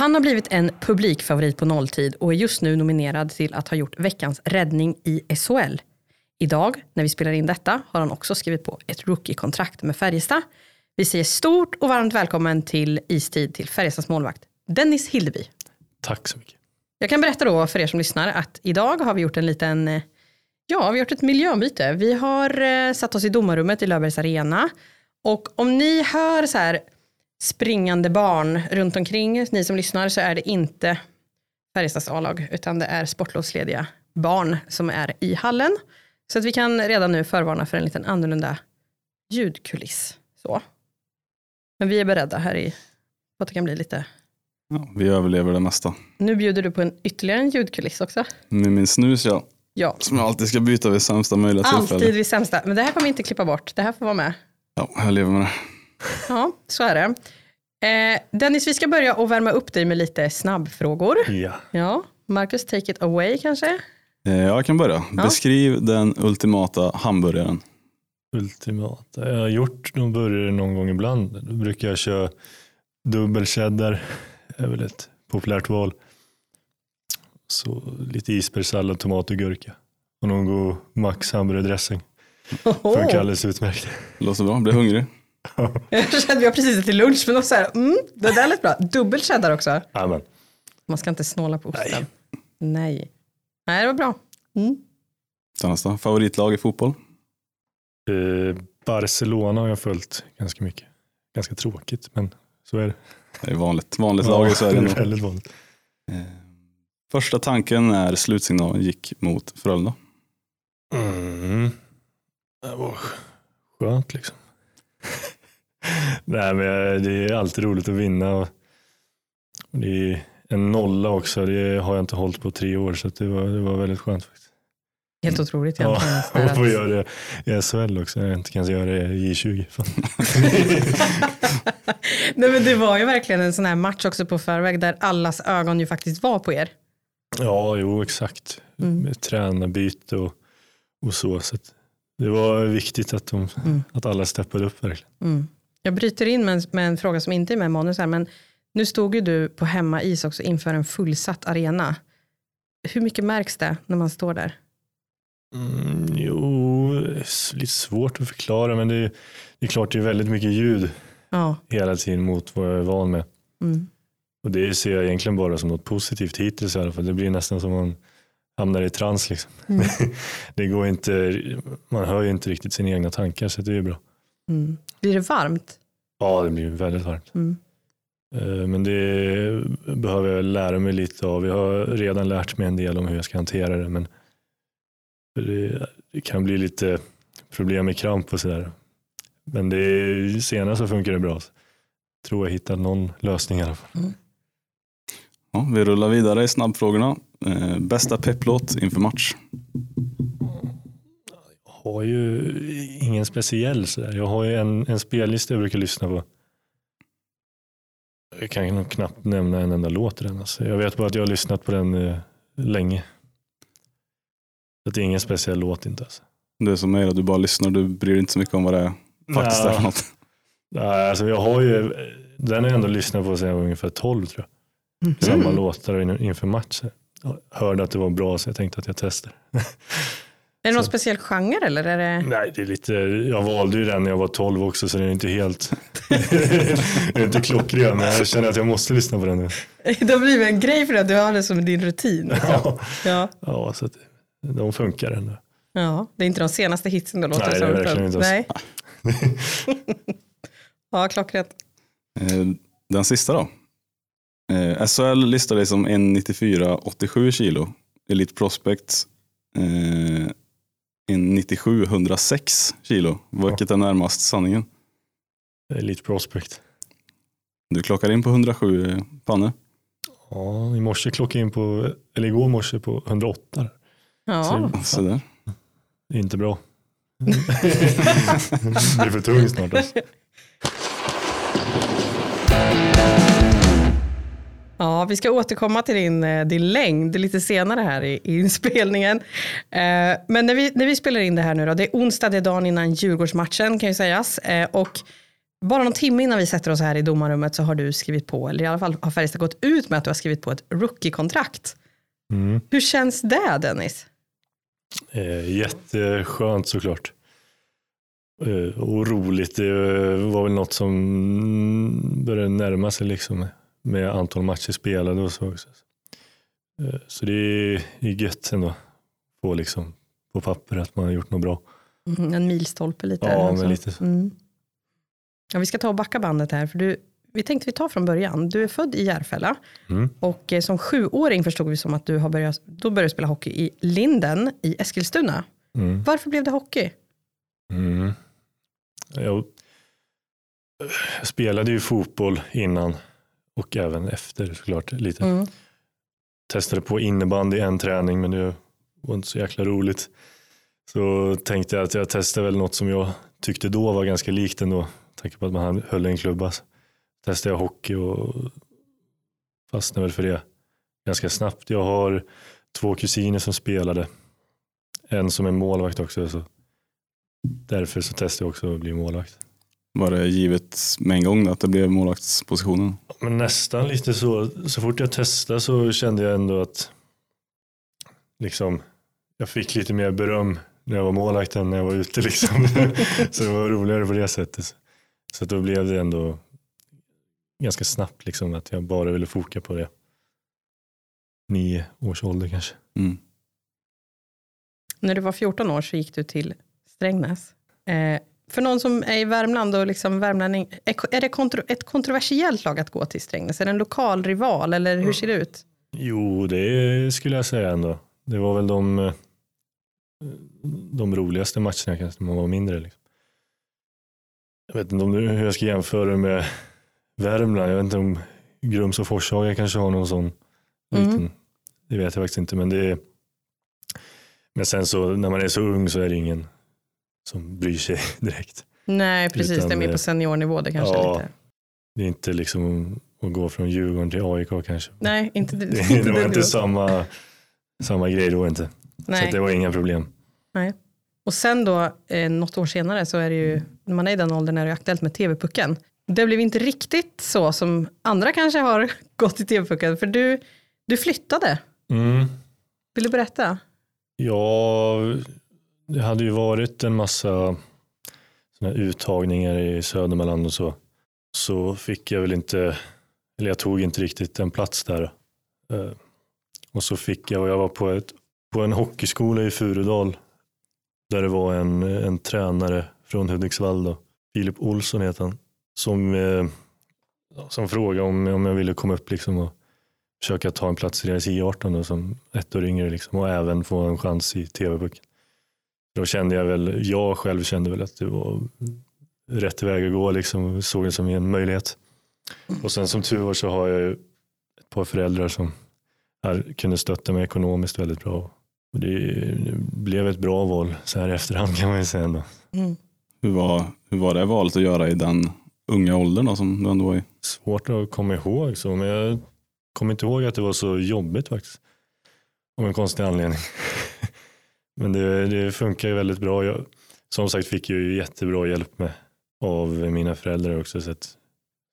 Han har blivit en publikfavorit på nolltid och är just nu nominerad till att ha gjort veckans räddning i SHL. Idag, när vi spelar in detta, har han också skrivit på ett rookie-kontrakt med Färjestad. Vi säger stort och varmt välkommen till istid till Färjestads målvakt, Dennis Hildeby. Tack så mycket. Jag kan berätta då för er som lyssnar att idag har vi gjort en liten, ja, vi har gjort ett miljöombyte. Vi har eh, satt oss i domarrummet i Löfbergs Arena och om ni hör så här springande barn runt omkring, ni som lyssnar, så är det inte Färjestads A-lag, utan det är sportlovslediga barn som är i hallen. Så att vi kan redan nu förvarna för en liten annorlunda ljudkuliss. Så. Men vi är beredda här i, på att det kan bli lite Ja, vi överlever det mesta. nu bjuder du på en ytterligare en ljudkuliss också. Med min snus ja, Ja, som jag alltid ska byta vid sämsta möjliga tillfälle. alltid vid sämsta. Men det här kommer vi inte klippa bort. Det här får vara med. Ja, jag lever med det. Ja, så är det. Eh, Dennis, vi ska börja och värma upp dig med lite snabbfrågor. Ja. Ja, Marcus, take it away kanske? Eh, Jag kan börja. Ja. Beskriv den ultimata hamburgaren. Ultimata. Jag har gjort någon burgare någon gång ibland. Då brukar jag köra dubbel cheddar. Det är väl ett populärt val. Så lite isbergssallad, tomat och gurka. Och någon god Max hamburgardressing. Funkar alldeles utmärkt. Låter bra, blir hungrig. Jag kände vi har precis till lunch, men också så här, mm, det där lät bra. Dubbel cheddar också. Amen. Man ska inte snåla på osten. Nej. Nej, det var bra. Mm. Nästa, favoritlag i fotboll. Eh, Barcelona har jag följt ganska mycket. Ganska tråkigt, men så är det. Det är vanligt, vanligt lag i Sverige. det är väldigt vanligt. Eh, Första tanken när slutsignalen gick mot Frölunda. Mm. Det var skönt liksom. Nej, men det är alltid roligt att vinna. Och det är en nolla också. Det har jag inte hållit på tre år så det, var, det var väldigt skönt. faktiskt. Helt otroligt Ja, egentligen. Här och få göra det i SHL också. Jag inte kan göra det i J20. Fan. Nej, men det var ju verkligen en sån här match också på förväg där allas ögon ju faktiskt var på er. Ja, jo exakt. Mm. Med tränarbyte och, och så. så det var viktigt att, de, Mm. att alla steppade upp verkligen. Mm. Jag bryter in med en, med en fråga som inte är med i manus här, men nu stod ju du på hemmais också inför en fullsatt arena. Hur mycket märks det när man står där? Mm, jo, det är s- lite svårt att förklara men det är, det är klart det är väldigt mycket ljud Ja. hela tiden mot vad jag är van med. Mm. Och det ser jag egentligen bara som något positivt hittills i alla fall. Det blir nästan som man hamnar i trans liksom. Mm. det går inte, man hör ju inte riktigt sina egna tankar så det är bra. Mm. Blir det varmt? Ja, det blir väldigt varmt. Mm. Eh, Men det behöver jag lära mig lite av. Jag har redan lärt mig en del om hur jag ska hantera det. Men det, kan bli lite problem med kramp och sådär. Men det, senare så funkar det bra. Jag tror jag hittat någon lösning i alla fall. Ja, vi rullar vidare i snabbfrågorna. Eh, bästa pepplåt inför match. Jag har ju ingen speciell sådär. Jag har ju en, en spellista jag brukar lyssna på. Jag kan nog knappt nämna en enda låt i den. Alltså. Jag vet bara att jag har lyssnat på den eh, länge. Så det är ingen speciell låt inte. Alltså. Det är som mig, du bara lyssnar, du bryr dig inte så mycket om vad det är faktiskt är för Nja. något. Nej, alltså jag har ju, den har jag ändå lyssnat på sedan jag var ungefär 12 tror jag. Samma låtar in- inför matchen. Jag hörde att det var bra så jag tänkte att jag testar. Är det någon Så. speciell genre eller? Är det... Nej, det är lite, jag valde ju den när jag var 12 också så den är inte helt, är inte klockren men jag känner att jag måste lyssna på den nu. Det har blivit en grej för dig att du har det som din rutin. Liksom. Ja, Ja. ja så att de funkar ändå. ja, det är inte de senaste hitsen då låter Nej, det är verkligen inte Nej. ja, klockrent. Eh, Den sista då. Eh, SHL listar dig som 1,94,87 kilo. Elite Prospects eh, 1,97,106 kilo. Vilket är närmast sanningen? Elite Prospect. Du klockar in på 107 pannor. Ja, i morse klockade jag in på, eller igår morse på 108. Ja. Så där. Det är inte bra. det blir för tungt snart. Alltså. Ja, vi ska återkomma till din, eh, din längd lite senare här i, i inspelningen. Eh, men när vi, när vi spelar in det här nu då, det är onsdag, det är dagen innan Djurgårdsmatchen kan ju sägas. Eh, och bara någon timme innan vi sätter oss här i domarrummet så har du skrivit på, eller i alla fall har Färjestad gått ut med att du har skrivit på ett rookie-kontrakt. Mm. Hur känns det Dennis? Eh, jätteskönt såklart. Eh, roligt. Det var väl något som började närma sig liksom med antal matcher spelade och så också. Eh, så det är, det är gött ändå. Få liksom på papper att man har gjort något bra. Mm, en milstolpe lite. Ja, men lite så. Mm. Ja, vi ska ta och backa bandet här. För du, vi tänkte vi tar från början. Du är född i Järfälla. Mm. Och eh, som sjuåring förstod vi som att du har börjat, då började spela hockey i Linden i Eskilstuna. Mm. Varför blev det hockey? Mm. Jag, jag spelade ju fotboll innan och även efter såklart lite. Mm. Testade på innebandy en träning men det var inte så jäkla roligt. Så tänkte jag att jag testade väl något som jag tyckte då var ganska likt ändå. Tanke på att man höll en klubba. Så testade jag hockey och fastnade väl för det ganska snabbt. Jag har två kusiner som spelade. En som är målvakt också. Så därför så testade jag också att bli målvakt. Var det givet med en gång att det blev målvaktspositionen? Men nästan lite så. Så fort jag testade så kände jag ändå att liksom, jag fick lite mer beröm när jag var målvakt än när jag var ute. Liksom. så det var roligare på det sättet. Så då blev det ändå ganska snabbt liksom, att jag bara ville foka på det. Nio års ålder kanske. Mm. När du var 14 år så gick du till Strängnäs. Eh, för någon som är i Värmland och liksom värmlänning, är, det kontro, ett kontroversiellt lag att gå till Strängnäs? Är det en lokal rival eller hur ser det ut? Jo, det skulle jag säga ändå. Det var väl de, eh, de roligaste matcherna kanske när man var mindre. Liksom. Jag vet inte om det, hur jag ska jämföra med Värmland. Jag vet inte om Grums och Forshaga kanske har någon sån Mm. liten. Det vet jag faktiskt inte. Men, det är, men sen så när man är så ung så är det ingen som bryr sig direkt. Nej, precis. Utan det är mer på seniornivå det kanske Ja. lite. Det är inte liksom att gå från Djurgården till AIK kanske. Nej, inte det. Det, inte det var inte samma, samma grej då inte. Så Nej. att det var inga problem. Och sen då, eh, något år senare, så är det ju, när man är i den åldern är det aktuellt med TV-pucken. Det blev inte riktigt så som andra kanske har gått i TV-pucken, för du, du flyttade. Mm. Vill du berätta? Ja, det hade ju varit en massa såna uttagningar i Södermanland och så. Så fick jag väl inte, eller jag tog inte riktigt en plats där. Eh, och så fick jag, och jag var på, ett, på en hockeyskola i Furudal där det var en, en tränare från Hudiksvall, då, Filip Olsson heter han, som, eh, som frågade om, om jag ville komma upp liksom och försöka ta en plats i deras I18 då, som ett år yngre liksom, och även få en chans i TV-pucken. Då kände jag väl, jag själv kände väl att det var rätt väg att gå, liksom, såg det som en möjlighet. Och sen som tur var så har jag ju ett par föräldrar som här, kunde stötta mig ekonomiskt väldigt bra. Och det, det blev ett bra val så här i efterhand kan man ju säga ändå. Mm. Hur, var, hur var det valet att göra i den unga åldern då, som du ändå var i? Svårt att komma ihåg så, men jag kommer inte ihåg att det var så jobbigt faktiskt. Av en konstig anledning. men det, det funkar ju väldigt bra. Jag, som sagt fick jag ju jättebra hjälp med av mina föräldrar också. Så att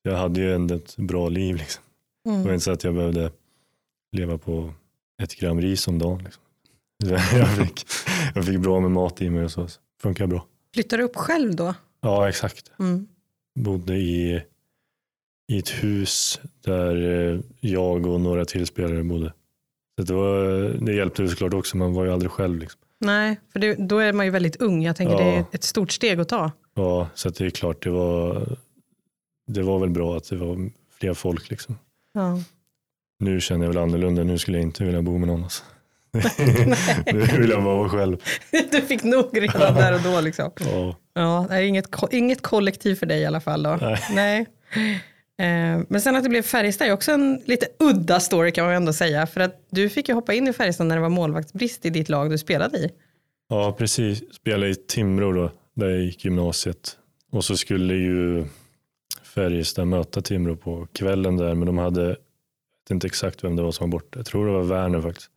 jag hade ju ändå ett bra liv. Liksom. Det var Mm. inte så att jag behövde leva på ett gram ris om dagen. Liksom. Jag, fick, jag fick bra med mat i mig och så. så funkar bra. Flyttade du upp själv då? Ja, exakt. Mm. bodde i, i ett hus där eh, jag och några till spelare bodde. Så det, var, det hjälpte ju såklart också, man var ju aldrig själv. Liksom. Nej, för det, då är man ju väldigt ung. Jag tänker Ja. det är ett stort steg att ta. Ja, så det är klart, det var, det var väl bra att det var fler folk. Liksom. Ja. Nu känner jag väl annorlunda, nu skulle jag inte vilja bo med någon. Alltså. nu vill jag bara vara själv. Du fick nog redan där och då. Liksom. Ja, Ja, det är inget, inget kollektiv för dig i alla fall. Då. Nej. Nej. Eh, men sen att det blev Färjestad är också en lite udda story kan man ändå säga. För att du fick ju hoppa in i Färjestad när det var målvaktsbrist i ditt lag du spelade i. ja precis. Spelade i Timrå då, där jag gick gymnasiet. Och så skulle ju Färjestad möta Timrå på kvällen där, men de hade, jag vet inte exakt vem det var som var borta, jag tror det var Werner faktiskt.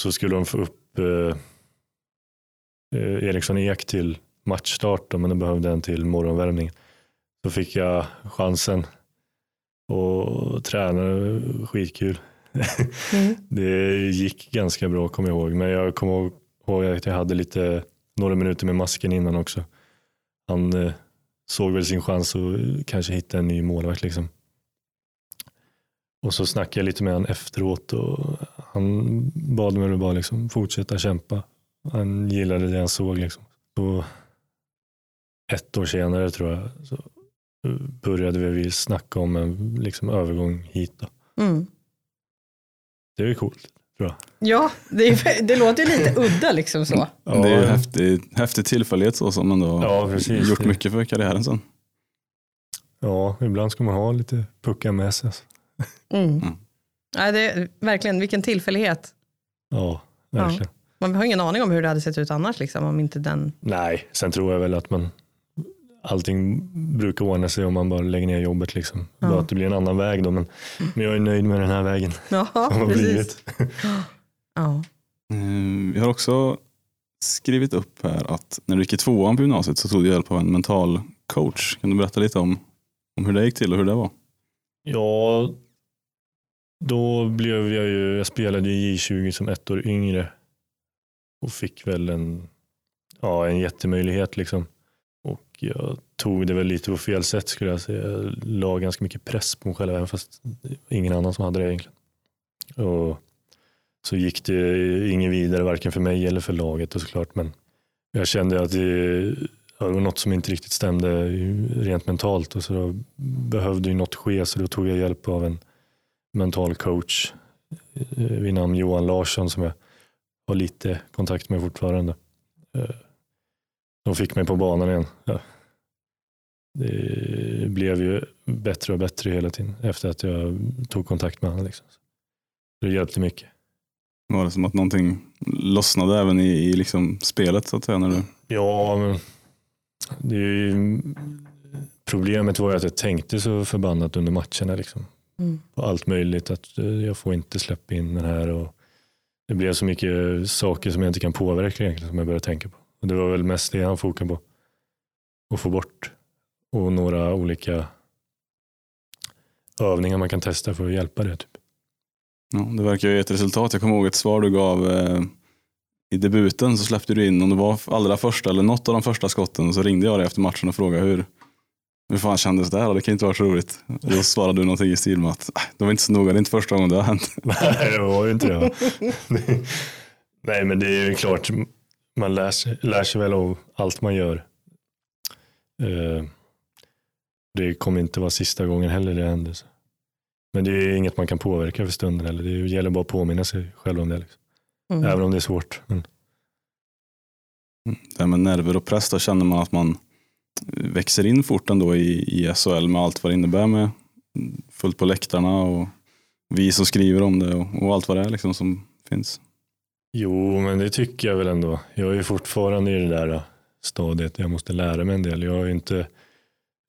Så skulle de få upp eh, eh Eriksson Ek till matchstart, då, men de behövde en till morgonvärmning. så fick jag chansen och tränade skitkul. Mm. Det gick ganska bra kommer jag ihåg, men jag kommer ihåg att jag hade lite, några minuter med masken innan också. Han eh, såg väl sin chans att kanske hitta en ny målvakt. Liksom. Och så snackade jag lite med honom efteråt och han bad mig bara liksom fortsätta kämpa. Han gillade det han såg. Liksom. Så ett år senare tror jag så började vi snacka om en liksom, övergång hit. Då. Mm. Det är ju coolt. Tror jag. Ja, det, är, det låter ju lite udda liksom så. Det är ju häftig, häftig tillfällighet så som ändå Ja, precis. gjort mycket för karriären sen. Ja, ibland ska man ha lite puckar med sig. alltså. Mm. Mm. Ja, det är, verkligen, vilken tillfällighet. Ja, verkligen. Man har ingen aning om hur det hade sett ut annars, liksom, om inte den... Nej, sen tror jag väl att man allting brukar ordna sig om man bara lägger ner jobbet. Liksom. Ja. Bara att det blir en annan väg då. Men, men jag är nöjd med den här vägen Ja, som har precis. blivit. Ja. Eh, Vi har också skrivit upp här att när du gick i tvåan på gymnasiet så tog du hjälp av en mental coach. Kan du berätta lite om, om hur det gick till och hur det var? Ja, då blev jag ju, jag spelade i J20 som ett år yngre och fick väl en, ja, en jättemöjlighet liksom. Jag tog det väl lite på fel sätt skulle jag säga. Jag la ganska mycket press på mig själv även fast det var ingen annan som hade det egentligen. Och så gick det ingen vidare varken för mig eller för laget och såklart men jag kände att det, det var något som inte riktigt stämde rent mentalt och så då behövde ju något ske så då tog jag hjälp av en mental coach eh, vid namn Johan Larsson som jag har lite kontakt med fortfarande. Eh, de fick mig på banan igen. Ja. Det blev ju bättre och bättre hela tiden efter att jag tog kontakt med honom. Liksom. Det hjälpte mycket. Var det som att någonting lossnade även i, i liksom spelet så att säga? När du... Ja, men det är ju, problemet var ju att jag tänkte så förbannat under matcherna. Liksom. Mm. på allt möjligt. Att eh, jag får inte släppa in den här. Och det blev så mycket saker som jag inte kan påverka egentligen som jag började tänka på. Och det var väl mest det han fokade på. Att få bort. Och några olika övningar man kan testa för att hjälpa det. Typ. Ja, det verkar ju ge ett resultat. Jag kommer ihåg ett svar du gav eh, i debuten så släppte du in, om det var allra första eller något av de första skotten så ringde jag dig efter matchen och frågade hur, hur fan kändes det här? Det kan inte vara så roligt. Då svarade du någonting i stil med att "Äh, det var inte så noga, det är inte första gången det har hänt. Nej, det var ju inte det. Nej, men det är ju klart. Man lär sig, lär sig väl av allt man gör. Eh, Det kommer inte vara sista gången heller det händer. så. Men det är inget man kan påverka för stunden heller. Det gäller bara att påminna sig själv om det. Liksom. Mm. Även om det är svårt. Men, Det här med nerver och press, då känner man att man växer in fort ändå i, i SHL med allt vad det innebär med fullt på läktarna och vi som skriver om det och, och allt vad det är liksom som finns jo, men det tycker jag väl ändå. Jag är fortfarande i det där äh, stadiet. Jag måste lära mig en del. Jag har ju inte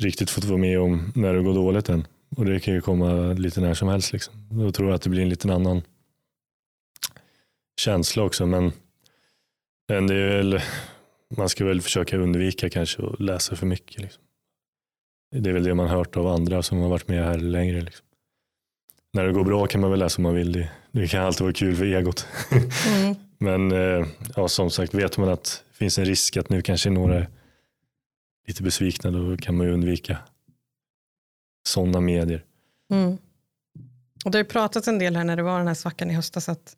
riktigt fått vara med om när det går dåligt än. Och det kan ju komma lite när som helst. Liksom. Då tror jag att det blir en liten annan känsla också. Men, men det är väl, man ska väl försöka undvika kanske att läsa för mycket. Liksom. Det är väl det man har hört av andra som har varit med här längre. Liksom. När det går bra kan man väl läsa om man vill. Det, det kan alltid vara kul för egot. Mm. Men eh, ja, som sagt, vet man att det finns en risk att nu kanske några är lite besvikna, då kan man ju undvika sådana medier. Mm. Och det har ju pratats en del här när det var den här svackan i höstas att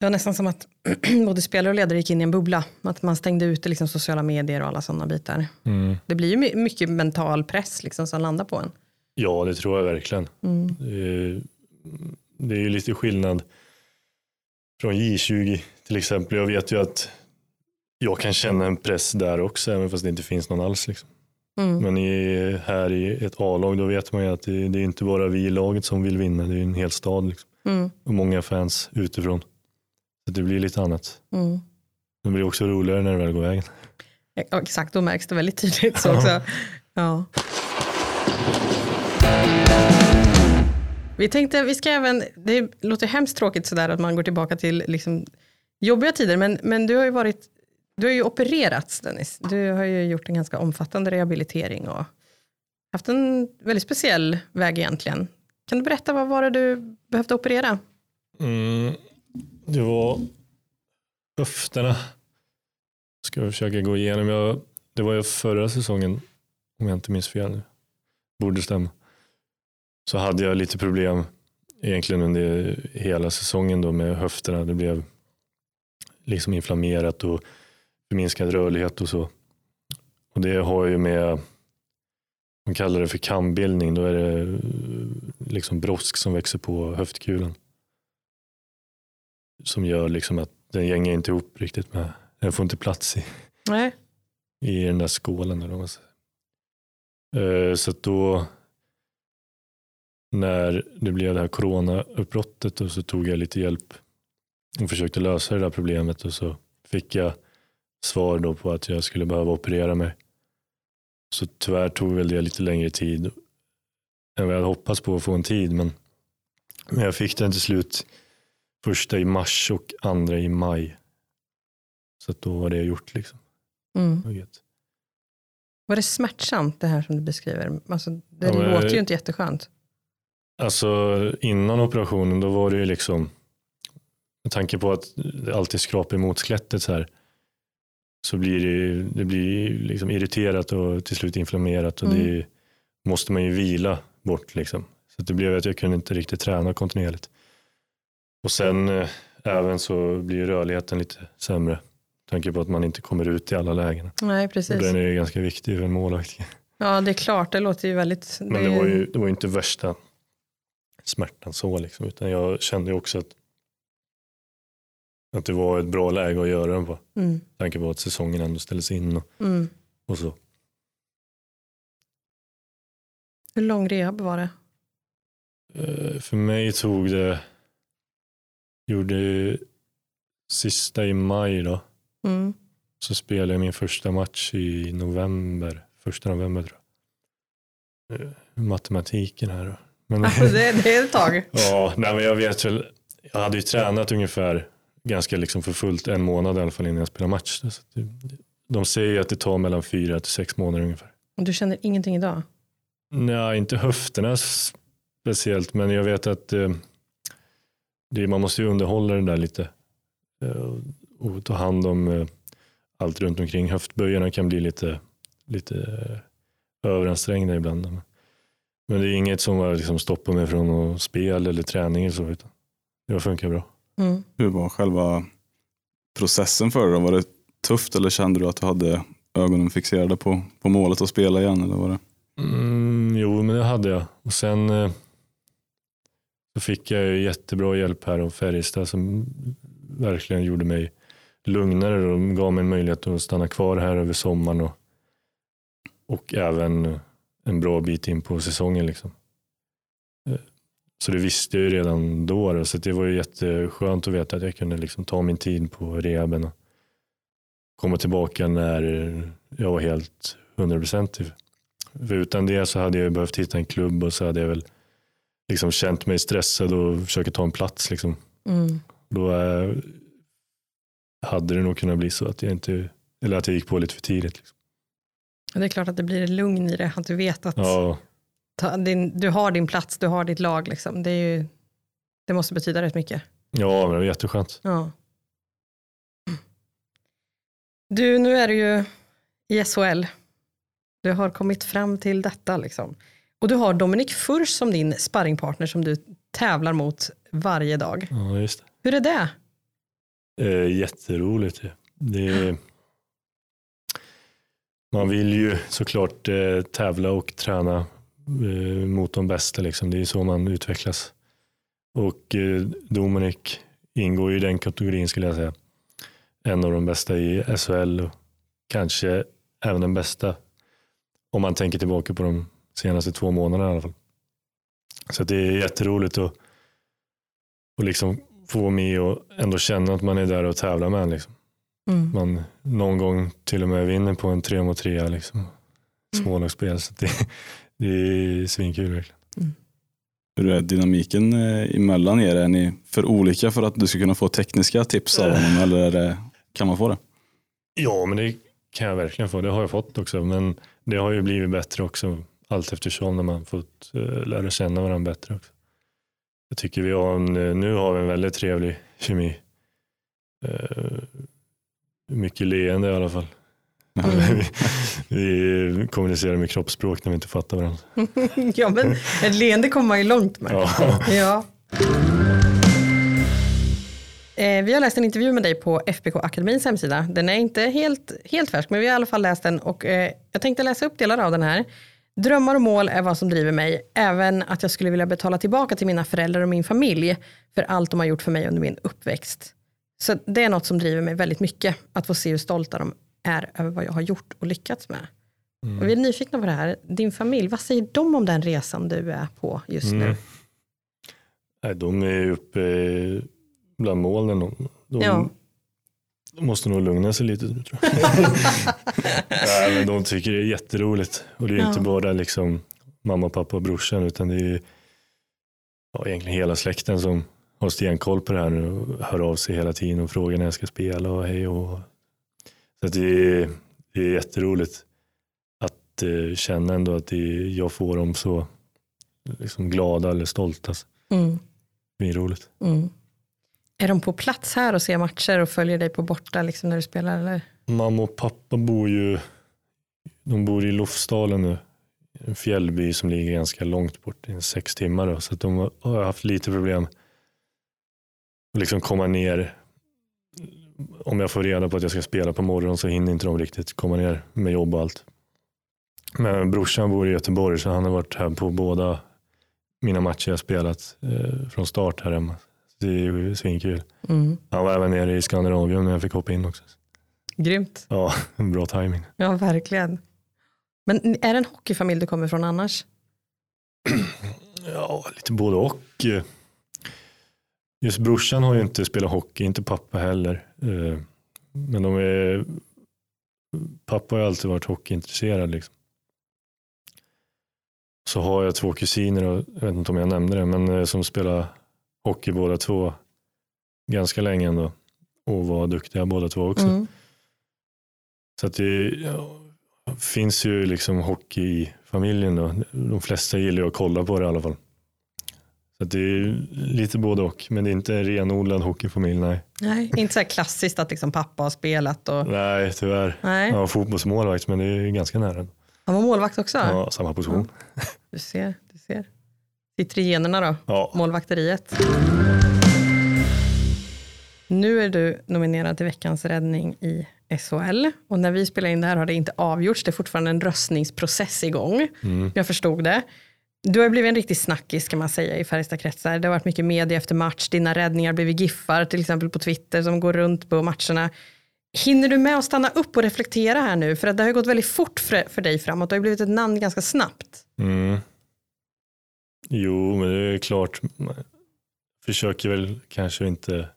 det var nästan som att både spelare och ledare gick in i en bubbla. Att man stängde ute liksom sociala medier och alla sådana bitar. Mm. Det blir ju my- mycket mental press liksom som landar på en. Ja, det tror jag verkligen. Mm. Det är, det är ju lite skillnad från J20 till exempel. Jag vet ju att jag kan känna en press där också, även fast det inte finns någon alls. Liksom. Mm. Men i, här i ett A-lag, då vet man ju att det, det är inte bara vi i laget som vill vinna, det är en hel stad liksom. Mm. och många fans utifrån. Så det blir lite annat. Mm. Det blir också roligare när det väl går vägen. Ja, exakt, då märks det väldigt tydligt så också. Ja. Vi tänkte, vi ska även, det låter hemskt tråkigt sådär att man går tillbaka till liksom jobbiga tider, men, men du har ju varit, du har ju opererats Dennis. Du har ju gjort en ganska omfattande rehabilitering och haft en väldigt speciell väg egentligen. Kan du berätta vad var det du behövde operera? Mm, det var höfterna. Ska jag försöka gå igenom. Jag, det var ju förra säsongen, om jag inte minns fel. Borde stämma. Så hade jag lite problem egentligen under hela säsongen då med höfterna. Det blev liksom inflammerat och förminskad rörlighet och så. Och det har ju med, de kallar det för kambildning, då är det liksom brosk som växer på höftkulan. Som gör liksom att den gänger inte ihop riktigt med, den får inte plats i, Nej. i den där skålen. Eller vad man säger. Eh, Så då när det blev det här coronauppbrottet och så tog jag lite hjälp och försökte lösa det där problemet och så fick jag svar då på att jag skulle behöva operera mig. Så tyvärr tog väl det lite längre tid än vad jag hade hoppats på att få en tid men, men jag fick den till slut första i mars och andra i maj. Så då var det gjort liksom. Mm. Var det smärtsamt det här som du beskriver? Alltså, det Ja, låter ju inte jätteskönt. Alltså innan operationen då var det ju liksom med tanke på att det alltid skrapar emot skelettet så här så blir det, det blir liksom irriterat och till slut inflammerat och det måste man ju vila bort liksom. Så det blev att jag kunde inte riktigt träna kontinuerligt. Och sen eh, även så blir rörligheten lite sämre. Med tanke på att man inte kommer ut i alla lägen. Nej, Och precis. den är ju ganska viktig för en målvakt. Ja, det är klart. Det låter ju väldigt... Men det var ju, det var ju inte värsta smärtan så liksom, utan jag kände också att, att det var ett bra läge att göra den på. Mm, tanke på att säsongen ändå ställdes in och, mm. och så. Hur lång rehab var det? Eh, För mig tog det, gjorde sista i maj då, Mm. så spelade jag min första match i november, första november tror jag. Eh, Matematiken här då. Men, Alltså, det, det är ett tag. Ja, nej, men jag vet väl. Jag hade ju tränat ungefär ganska liksom för fullt en månad i alla fall innan jag spelade match. Så det, de säger ju att det tar mellan fyra till sex månader ungefär. Och Du känner ingenting idag? Nej, inte höfterna speciellt, men jag vet att eh, det, man måste ju underhålla det där lite eh, och ta hand om eh, allt runt omkring. Höftböjarna kan bli lite, lite eh, överansträngda ibland. Men det är inget som har liksom stoppat mig från att spel eller träning eller så, utan det funkar bra. Mm. Hur var själva processen för dig? Var det tufft eller kände du att du hade ögonen fixerade på, på målet att spela igen? Eller var det? Mm, jo, men det hade jag. Och sen eh, så fick jag ju jättebra hjälp här av Färjestad som verkligen gjorde mig lugnare och gav mig en möjlighet att stanna kvar här över sommaren och, och även en bra bit in på säsongen. Liksom. Eh, Så det visste jag ju redan då, då så det var ju jätteskönt att veta att jag kunde liksom ta min tid på rehaben och komma tillbaka när jag var helt hundraprocentig. För utan det så hade jag behövt hitta en klubb och så hade jag väl liksom känt mig stressad och försöka ta en plats. Liksom. Mm. Då eh, hade det nog kunnat bli så att jag, inte, eller att jag gick på lite för tidigt. Liksom. Det är klart att det blir ett lugn i det, att du vet att Ja, ta, din, du har din plats, du har ditt lag. Liksom. Det, ju, det måste betyda rätt mycket. ja, men det var jätteskönt. Ja. Du, nu är du ju i SHL. Du har kommit fram till detta. Liksom. Och du har Dominik Furs som din sparringpartner som du tävlar mot varje dag. Ja, just Hur är det? det. Eh, jätteroligt. Det är, man vill ju såklart eh, tävla och träna eh, mot de bästa. Liksom. Det är så man utvecklas. Och eh, Dominik ingår ju i den kategorin skulle jag säga. En av de bästa i SHL och kanske även den bästa om man tänker tillbaka på de senaste två månaderna i alla fall. Så att det är jätteroligt att, att liksom få vara med och ändå känna att man är där och tävlar med honom. Liksom. Mm. Man någon gång till och med vinner på en tre mot tre liksom. smålagsspel. Så att det, det är svinkul verkligen. Hur är dynamiken eh, emellan er? Är ni för olika för att du ska kunna få tekniska tips av honom eller är det, kan man få det? Ja, men det kan jag verkligen få. Det har jag fått också. Men det har ju blivit bättre också allt eftersom när man fått uh, lära känna varandra bättre. Också. Jag tycker vi har en, nu har vi en väldigt trevlig kemi. Mycket leende i alla fall. Mm. vi kommunicerar med kroppsspråk när vi inte fattar varandra. ja men ett leende kommer man ju långt med. Ja. Ja. Eh, vi har läst en intervju med dig på FBK Akademins hemsida. Den är inte helt, helt färsk, men vi har i alla fall läst den och eh, jag tänkte läsa upp delar av den här. Drömmar och mål är vad som driver mig, även att jag skulle vilja betala tillbaka till mina föräldrar och min familj för allt de har gjort för mig under min uppväxt. Så det är något som driver mig väldigt mycket, att få se hur stolta de är över vad jag har gjort och lyckats med. Mm. Och vi är nyfikna på det här. Din familj, vad säger de om den resan du är på just nu? Mm. Nej, de är uppe bland molnen. De, de, Ja. de måste nog lugna sig lite. Tror jag. Nej, men de tycker det är jätteroligt. Och det är Ja. inte bara liksom mamma, pappa och brorsan utan det är ja, egentligen hela släkten som har stenkoll på det här nu och hör av sig hela tiden och frågar när jag ska spela och hej och så det, är, det är jätteroligt att eh, känna ändå att det jag får dem så liksom glada eller stolta. Mm. Det är roligt. Mm. Är de på plats här och ser matcher och följer dig på borta liksom när du spelar? Eller? Mamma och pappa bor ju de bor i Lofsdalen nu. En fjällby som ligger ganska långt bort, är sex timmar. Då, så att de har haft lite problem liksom komma ner. Om jag får reda på att jag ska spela på morgonen så hinner inte de riktigt komma ner med jobb och allt. Men brorsan bor i Göteborg så han har varit här på båda mina matcher jag spelat eh, från start här hemma. Så det är ju svinkul. Mm. Han var även nere i Skandinavien när jag fick hoppa in också. Grymt. Ja, bra timing. Ja, verkligen. Men är det en hockeyfamilj du kommer från annars? Ja, lite både och. Just brorsan har ju inte spelat hockey, inte pappa heller. Eh, Men de är, pappa har ju alltid varit hockeyintresserad. Liksom. Så har jag två kusiner, och jag vet inte om jag nämnde det, men eh, som spelar hockey båda två ganska länge ändå. Och var duktiga båda två också. Mm. Så att det finns ju liksom hockey i familjen. Då. De flesta gillar ju att kolla på det i alla fall. Så det är lite både och, men det är inte en renodlad hockeyfamilj. Nej, Nej, inte så här klassiskt att liksom pappa har spelat och... nej tyvärr. Nej, Jag var fotbollsmålvakt, men det är ganska nära. han var målvakt också. Ja, samma position. Du ser, du ser. Sitter i generna då, Ja, målvakteriet. Nu är du nominerad till veckans räddning i SHL och när vi spelar in det här har det inte avgjorts. Det är fortfarande en röstningsprocess igång. mm. Jag förstod det. Du har blivit en riktig snackis kan man säga i Färjestadkretsar. Det har varit mycket media efter match. Dina räddningar blivit giffar till exempel på Twitter som går runt på matcherna. Hinner du med att stanna upp och reflektera här nu? För att det har gått väldigt fort för, för dig framåt. Du har blivit ett namn ganska snabbt. Mm. Jo, men det är klart. Man försöker väl kanske inte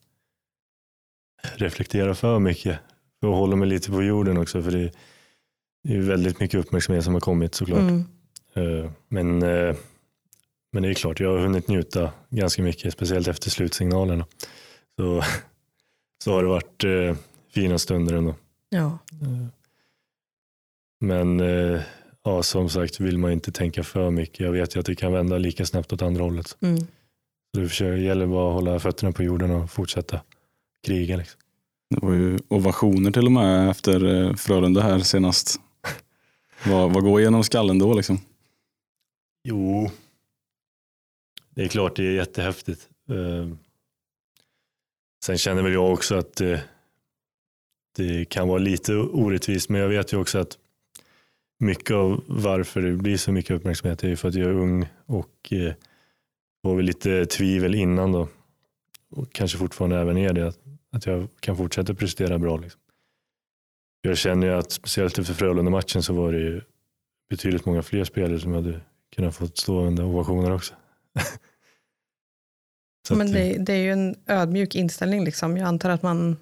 reflektera för mycket. För att hålla mig lite på jorden också. För det det är väldigt mycket uppmärksamhet som har kommit såklart. Mm. Eh, Men, eh, men det är klart, jag har hunnit njuta ganska mycket, speciellt efter slutsignalerna. Så, så har det varit eh, fina stunder ändå. Ja. Men ja, som sagt vill man inte tänka för mycket. Jag vet ju att det kan vända lika snabbt åt andra hållet. Mm. Så det försöker, gäller bara att hålla fötterna på jorden och fortsätta kriga. Liksom. Det var ju ovationer till och med efter Frölunda här senast. Vad, vad går igenom skallen då liksom? Jo, det är klart det är jättehäftigt. Eh, sen känner väl jag också att det, det kan vara lite orättvist, men jag vet ju också att mycket av varför det blir så mycket uppmärksamhet är ju för att jag är ung och eh, var väl lite tvivel innan då. Och kanske fortfarande även är det, att, att jag kan fortsätta prestera bra. Liksom. Jag känner ju att speciellt efter Frölunda-matchen så var det ju betydligt många fler spelare som hade kunnat få stå under ovationer också. Så Men det, det är ju en ödmjuk inställning. Liksom. Jag antar att man...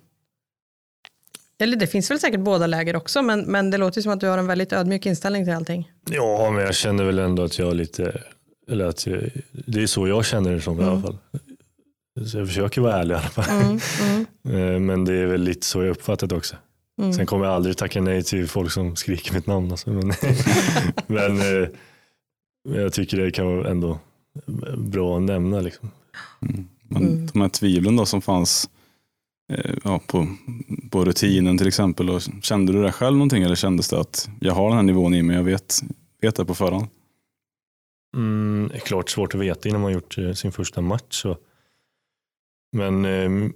Eller det finns väl säkert båda läger också, men, men det låter som att du har en väldigt ödmjuk inställning till allting. Ja, men jag känner väl ändå att jag lite, eller att jag, det är så jag känner det som i alla Mm. fall. Så jag försöker vara ärlig i alla fall. Mm, mm, Eh, Men det är väl lite så jag uppfattat också. Sen mm. kommer jag aldrig tacka nej till folk som skriker mitt namn. Alltså. Men, men, jag tycker det kan vara ändå bra att nämna. Liksom. Mm. Men de här tvivlen då som fanns eh, ja, på, på rutinen till exempel. Och kände du det själv någonting eller kändes det att jag har den här nivån i mig, jag vet, vet det på förhand? Mm, det är klart svårt att veta innan man gjort eh, sin första match. Så. Men eh,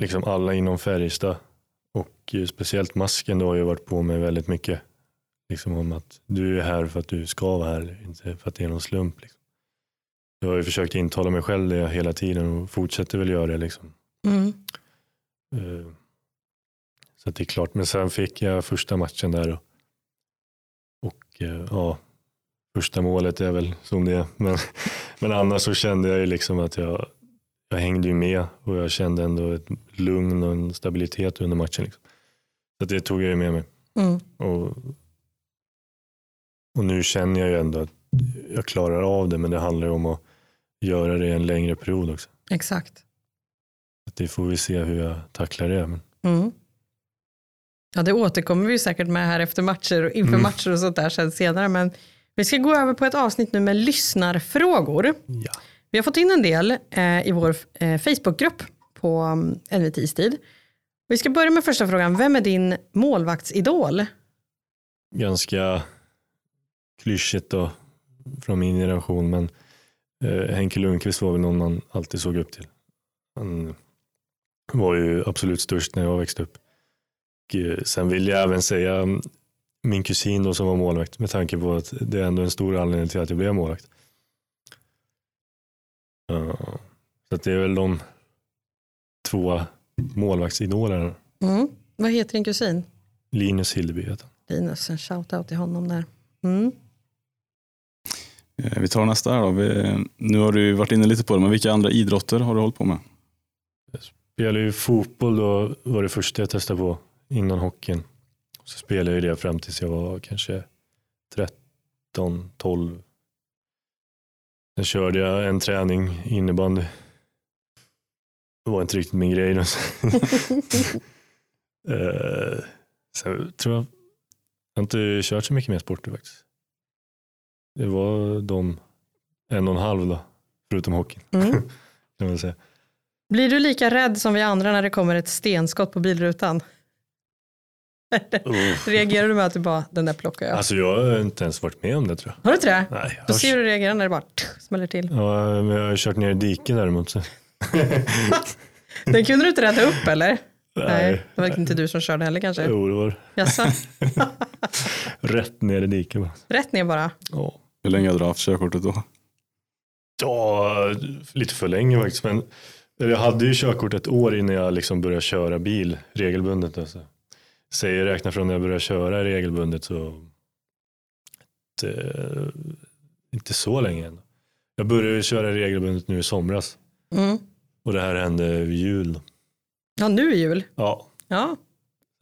liksom alla inom Färjestad och eh, speciellt masken då har ju varit på mig väldigt mycket. Liksom om att du är här för att du ska vara här, inte för att det är någon slump. Liksom. Jag har ju försökt intala mig själv det hela tiden och fortsätter väl göra det. Liksom. Mm. Eh, Så det är klart, men sen fick jag första matchen där och, och eh, ja, första målet är väl som det är. Men, men annars så kände jag ju liksom att jag, jag hängde ju med och jag kände ändå ett lugn och en stabilitet under matchen. Liksom. Så det tog jag ju med mig. Mm. Och, och nu känner jag ju ändå att jag klarar av det, men det handlar ju om att göra det i en längre period också. Exakt. Att det får vi se hur jag tacklar det. Men, Mm. Ja, det återkommer vi säkert med här efter matcher och inför Mm. matcher och sånt där sen senare. Men vi ska gå över på ett avsnitt nu med lyssnarfrågor. ja. Vi har fått in en del eh, i vår eh, Facebookgrupp på um, NVT Istid. Vi ska börja med första frågan. Vem är din målvaktsidol? ganska klyschigt då från min generation men eh, Henke Lundqvist var väl någon man alltid såg upp till. Han var ju absolut störst när jag växte upp. Och, eh, sen vill jag även säga mm, min kusin då som var målvakt med tanke på att det är ändå en stor anledning till att jag blev målvakt. Ja, så det är väl de två målvaktsidolerna. Mm. Vad heter din kusin? Linus Hildeby heter han. Linus, en shout-out till honom där. Mm. Eh, Vi tar nästa här då. Vi, nu har du varit inne lite på det, men vilka andra idrotter har du hållit på med? spelade ju fotboll då var det första jag testade på innan hockeyn. Så spelade jag ju det fram tills jag var kanske 13, 12. Sen körde jag en träning innebandy. Det var inte riktigt min grej. Eh, Sen tror jag, jag har inte kört så mycket mer sporter faktiskt. Det var de en och en halv då, förutom hockeyn Mm. kan man säga. Blir du lika rädd som vi andra när det kommer ett stenskott på bilrutan? Reagerar du med att du bara, den där plockar jag? Alltså jag har inte ens varit med om det tror jag. Har du inte det? Nej, Då har, ser du hur du reagerar när det bara tch, smäller till. ja, men jag har kört ner i diket däremot. Så. Den kunde du inte rätta upp eller? Nej, Nej. det var inte du som körde heller kanske. Jo, det var Jaså? rätt ner i diket. Rätt ner bara. Ja. Hur länge har du haft körkortet då? ja, lite för länge faktiskt. Men jag hade ju körkort ett år innan jag liksom började köra bil regelbundet. Alltså. Säger räkna från när jag började köra regelbundet så inte, inte så länge än. Jag började köra regelbundet nu i somras Mm. och det här hände vid jul. Ja, nu är jul. Ja, Ja,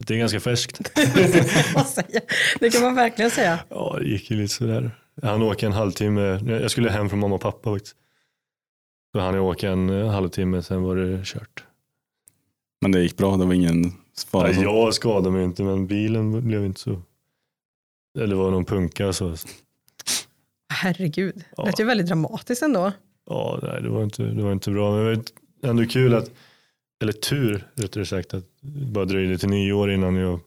det är ganska färskt. det kan man säga. Det kan man verkligen säga. Ja, det gick ju lite sådär. Han åka en halvtimme. Jag skulle hem från mamma och pappa faktiskt. Så han åka en eh, halvtimme, sen var det kört. Men det gick bra, det var ingen fara? Nej, jag skadade mig inte, men bilen blev inte så. Eller var någon punka så. Herregud, det Ja. lät ju väldigt dramatiskt ändå. Ja, nej, det var inte, det var inte bra. Men det var ändå kul att, eller tur rättare sagt, att det bara dröjde till nyår innan jag,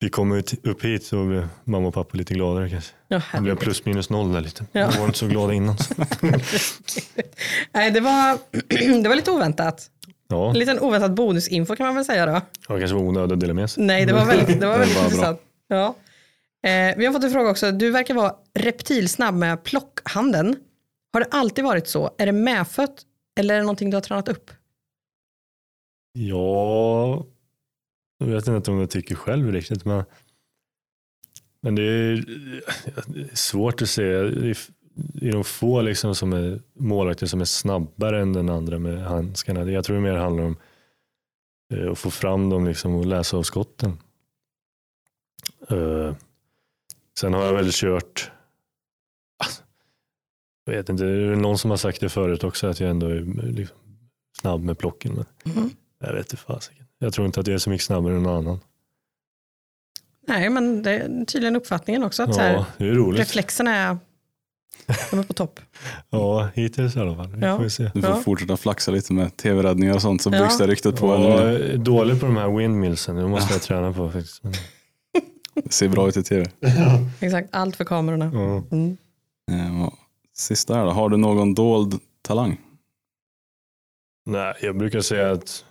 vi kom ut, upp hit så blev mamma och pappa lite gladare kanske. Ja, Det blev plus minus noll där lite. Ja. De var inte så glada innan. Nej, det var, det var lite oväntat. Ja, En liten oväntad bonusinfo kan man väl säga då. jag kanske var onödig att dela med sig. Nej, det var väldigt, det var väldigt bara bra. intressant. Ja. Eh, vi har fått en fråga också. Du verkar vara reptilsnabb med plockhanden. Har det alltid varit så? Är det medfött eller är det någonting du har tränat upp? Ja, jag vet inte om jag tycker själv riktigt. Men, men det är, svårt att säga. Det är, de få liksom som är målvakter som är snabbare än den andra med handskarna. Jag tror det mer handlar om eh, att få fram dem liksom och läsa av skotten. Eh, sen har jag väl kört jag vet inte, det är någon som har sagt det förut också att jag ändå är liksom snabb med plocken. Men Mm. jag vet inte fasiken. Jag tror inte att jag är så mycket snabbare än någon annan. Nej, men det är tydligen uppfattningen också. Att så här, Ja, det är roligt. reflexerna är De är på topp. Ja, hittills i alla fall. Vi Ja. får se. Du får Ja. fortsätta flaxa lite med tv-räddningar och sånt så Ja. byggs det ryktet på. Ja, jag är dålig på de här windmillsen, det måste jag träna på faktiskt. Men, Det ser bra ut i tv. Exakt, allt för kamerorna. ja. Mm. Eh, ja. Sista här då. Har du någon dold talang? Nej, jag brukar säga att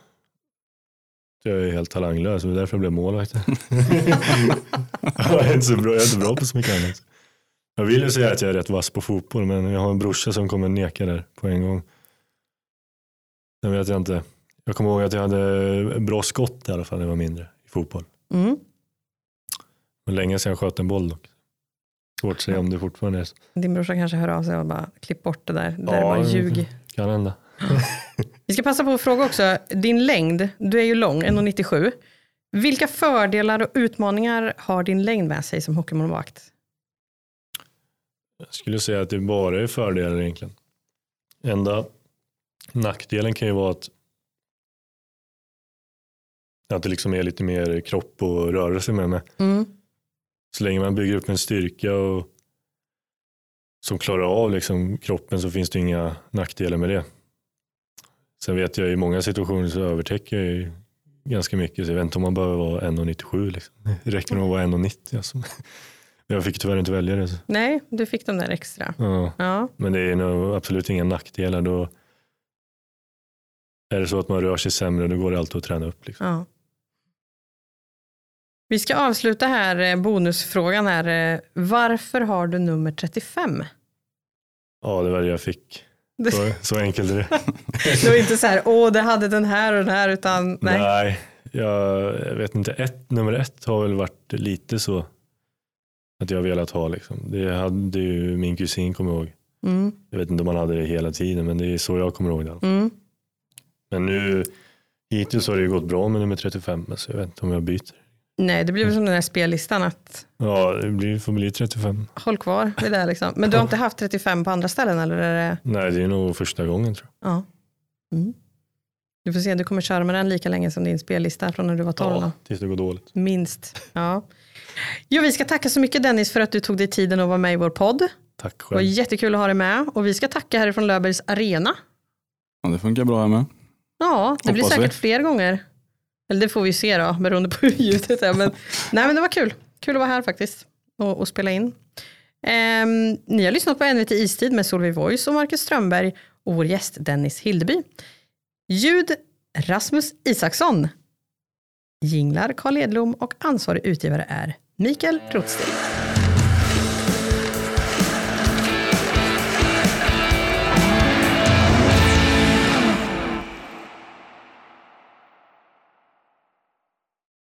jag är helt talanglös det är därför jag blev målvakt. jag, är inte så bra, jag är inte bra på så mycket annat. Jag vill ju säga att jag är rätt vass på fotboll men jag har en brorsa som kommer neka där på en gång. Sen vet jag inte. Jag kommer ihåg att jag hade bra skott i alla fall när jag var mindre i fotboll. Mm. Men länge sedan jag sköt en boll dock. Svårt att säga om det fortfarande är så. Din brorsa kanske hör av sig och bara klipp bort det där. Det där Ja, var ljug. Kan hända. Vi ska passa på att fråga också, din längd, du är ju lång, 1,97. Vilka fördelar och utmaningar har din längd med sig som hockeymålvakt? Jag skulle säga att det bara är fördelar egentligen. Enda nackdelen kan ju vara att, att det liksom är lite mer kropp och rörelse med mig. Mm. Så länge man bygger upp en styrka och som klarar av liksom kroppen så finns det inga nackdelar med det. Sen vet jag i många situationer så övertäcker jag ju ganska mycket så jag vet inte om man behöver vara 1,97 liksom. Det räcker nog att vara 1,90 alltså. Jag fick tyvärr inte välja det. Så. Nej, du fick de där extra. Ja. Ja, Men det är nog absolut inga nackdelar. Då är det så att man rör sig sämre då går det alltid att träna upp. Liksom. ja. Vi ska avsluta här eh, bonusfrågan här. eh, Varför har du nummer 35? Ja, det var det jag fick. Så, så enkelt är det. det var inte så här, åh det hade den här och den här, utan nej. Nej, jag, vet inte. Ett, nummer ett har väl varit lite så att jag velat ha. Liksom. Det hade ju min kusin, kommer ihåg. Mm, Jag vet inte om han hade det hela tiden, men det är så jag kommer ihåg det. mm. Men nu, hittills har det ju gått bra med nummer 35, men så jag vet inte om jag byter. Nej, det blir väl som den här spellistan att Ja, det blir, får bli 35. håll kvar vid det liksom. Men du har inte haft 35 på andra ställen eller? Är det... Nej, det är nog första gången tror jag. Ja. Mm. Du får se, du kommer köra med den lika länge som din spellista från när du var 12. Ja, tills det går dåligt. Minst. Ja. Jo, vi ska tacka så mycket Dennis för att du tog dig tiden att vara med i vår podd. Tack Det var själv. jättekul att ha dig med. Och vi ska tacka härifrån Löfbergs Arena. Ja, det funkar bra här med. Ja, det blir Hoppas säkert vi. fler gånger. Eller det får vi se då, beroende på hur ljudet är. Men, nej, men det var kul. Kul att vara här faktiskt och, och spela in. Um, ni har lyssnat på NVT Istid med Solveig Voice och Marcus Strömberg och vår gäst Dennis Hildeby. Ljud Rasmus Isaksson. Jinglar Carl Edlom och ansvarig utgivare är Mikael Rotstig.